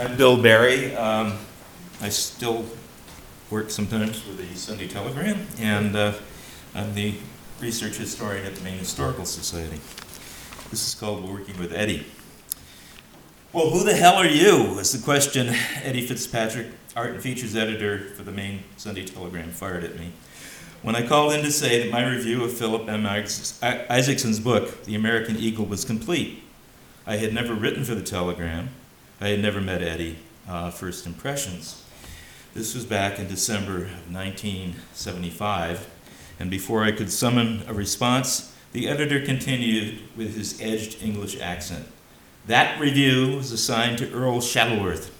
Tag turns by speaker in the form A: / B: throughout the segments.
A: I'm Bill Barry. Um, I still work sometimes for the Sunday Telegram, and uh, I'm the research historian at the Maine Historical Society. This is called Working with Eddie. Well, who the hell are you? is the question Eddie Fitzpatrick, art and features editor for the Maine Sunday Telegram, fired at me. When I called in to say that my review of Philip M. Isaacson's book, The American Eagle, was complete, I had never written for the Telegram. I had never met Eddie. Uh, first impressions. This was back in December of 1975, and before I could summon a response, the editor continued with his edged English accent. That review was assigned to Earl Shuttleworth.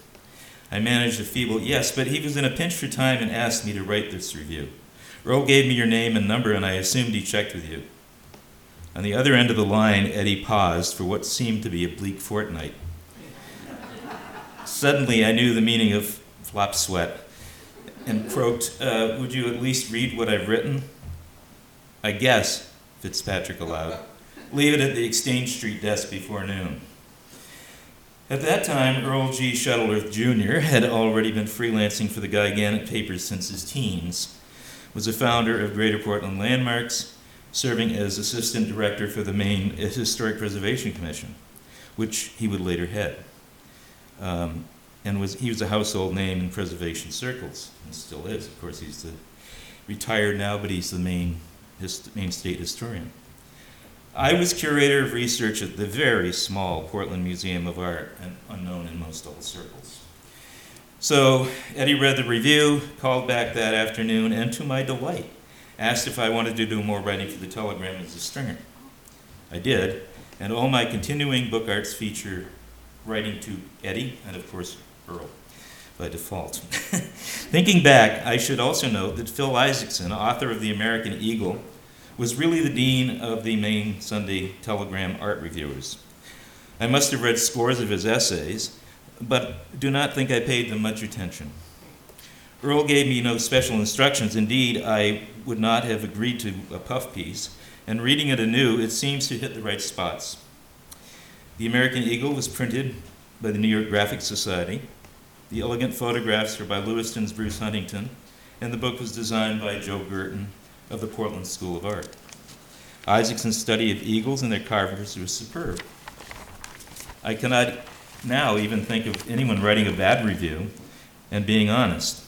A: I managed a feeble yes, but he was in a pinch for time and asked me to write this review. Earl gave me your name and number, and I assumed he checked with you. On the other end of the line, Eddie paused for what seemed to be a bleak fortnight. Suddenly, I knew the meaning of flop sweat and croaked, uh, Would you at least read what I've written? I guess, Fitzpatrick allowed. Leave it at the Exchange Street desk before noon. At that time, Earl G. Shuttleworth Jr. had already been freelancing for the Guy Gannett papers since his teens, was a founder of Greater Portland Landmarks, serving as assistant director for the Maine Historic Preservation Commission, which he would later head. Um, and was, he was a household name in preservation circles, and still is. Of course, he's the, retired now, but he's the main, his, Maine state historian. I was curator of research at the very small Portland Museum of Art, unknown in most old circles. So Eddie read the review, called back that afternoon, and to my delight, asked if I wanted to do more writing for the Telegram as a stringer. I did, and all my continuing book arts feature writing to Eddie and, of course, Earl by default. Thinking back, I should also note that Phil Isaacson, author of The American Eagle, was really the dean of the Maine Sunday Telegram art reviewers. I must have read scores of his essays, but do not think I paid them much attention. Earl gave me no special instructions. Indeed, I would not have agreed to a puff piece, and reading it anew, it seems to hit the right spots. The American Eagle was printed by the New York Graphic Society. The elegant photographs are by Lewiston's Bruce Huntington, and the book was designed by Joe Girton of the Portland School of Art. Isaacson's study of eagles and their carvers was superb. I cannot now even think of anyone writing a bad review and being honest.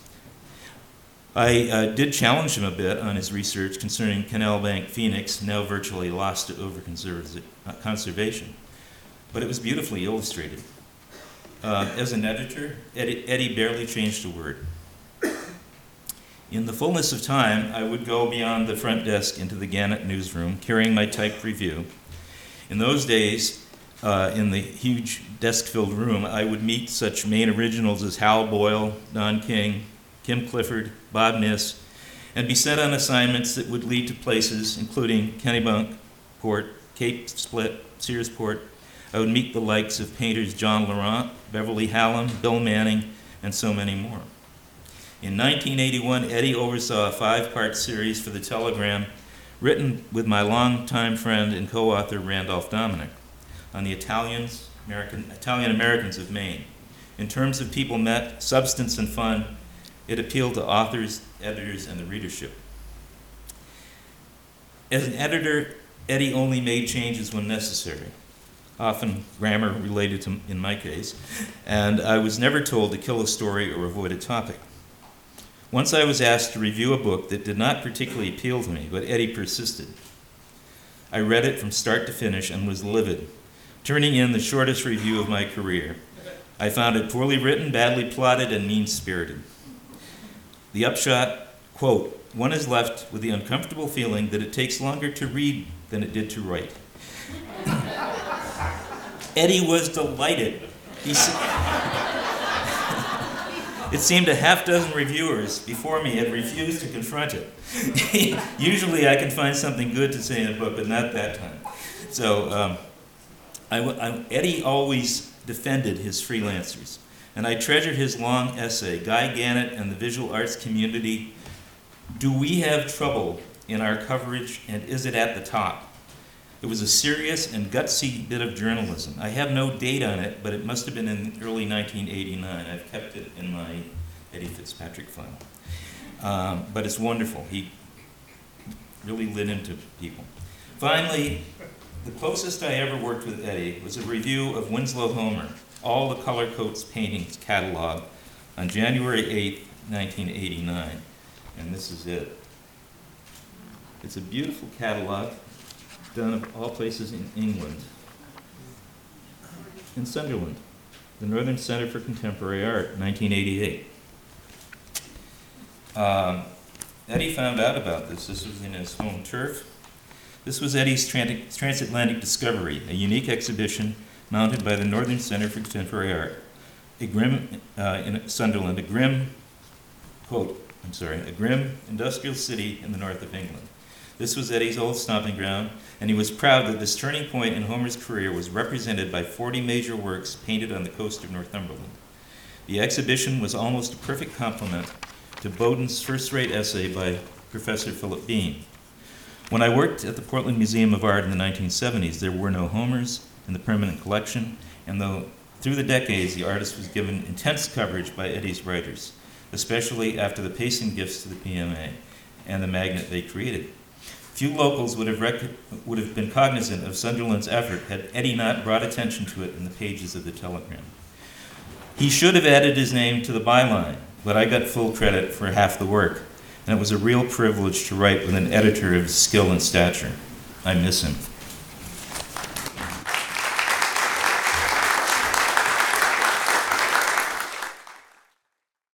A: I uh, did challenge him a bit on his research concerning Canal Bank Phoenix, now virtually lost to over uh, conservation, but it was beautifully illustrated. Uh, as an editor, Eddie, Eddie barely changed a word. In the fullness of time, I would go beyond the front desk into the Gannett newsroom, carrying my typed review. In those days, uh, in the huge desk filled room, I would meet such Maine originals as Hal Boyle, Don King, Kim Clifford, Bob Niss, and be sent on assignments that would lead to places including Kennebunk Port, Cape Split, Searsport. I would meet the likes of painters John Laurent, Beverly Hallam, Bill Manning, and so many more. In 1981, Eddie oversaw a five part series for the Telegram written with my longtime friend and co author Randolph Dominic on the Italians, American, Italian Americans of Maine. In terms of people met, substance, and fun, it appealed to authors, editors, and the readership. As an editor, Eddie only made changes when necessary, often grammar related to, in my case, and I was never told to kill a story or avoid a topic. Once I was asked to review a book that did not particularly appeal to me, but Eddie persisted. I read it from start to finish and was livid, turning in the shortest review of my career. I found it poorly written, badly plotted, and mean spirited. The upshot, quote, one is left with the uncomfortable feeling that it takes longer to read than it did to write. Eddie was delighted. He it seemed a half dozen reviewers before me had refused to confront it. Usually I can find something good to say in a book, but not that time. So um, I, I, Eddie always defended his freelancers and I treasure his long essay, Guy Gannett and the Visual Arts Community. Do we have trouble in our coverage, and is it at the top? It was a serious and gutsy bit of journalism. I have no date on it, but it must have been in early 1989. I've kept it in my Eddie Fitzpatrick file. Um, but it's wonderful. He really lit into people. Finally, the closest I ever worked with Eddie was a review of Winslow Homer, all the Cullercoats paintings catalog on January 8th, 1989. And this is it. It's a beautiful catalog done of all places in England. In Sunderland, the Northern Center for Contemporary Art, 1988. Um, Eddie found out about this. This was in his home turf. This was Eddie's tran- transatlantic discovery, a unique exhibition mounted by the Northern Center for Contemporary Art. A grim, uh, in Sunderland, a grim, quote, I'm sorry, a grim industrial city in the north of England. This was Eddie's old stomping ground, and he was proud that this turning point in Homer's career was represented by 40 major works painted on the coast of Northumberland. The exhibition was almost a perfect complement to Bowdoin's first rate essay by Professor Philip Beam. When I worked at the Portland Museum of Art in the 1970s, there were no Homers in the permanent collection, and though through the decades the artist was given intense coverage by Eddie's writers, especially after the Payson gifts to the PMA and the magnet they created. Few locals would have, rec- would have been cognizant of Sunderland's effort had Eddie not brought attention to it in the pages of the Telegram. He should have added his name to the byline, but I got full credit for half the work, and it was a real privilege to write with an editor of skill and stature. I miss him.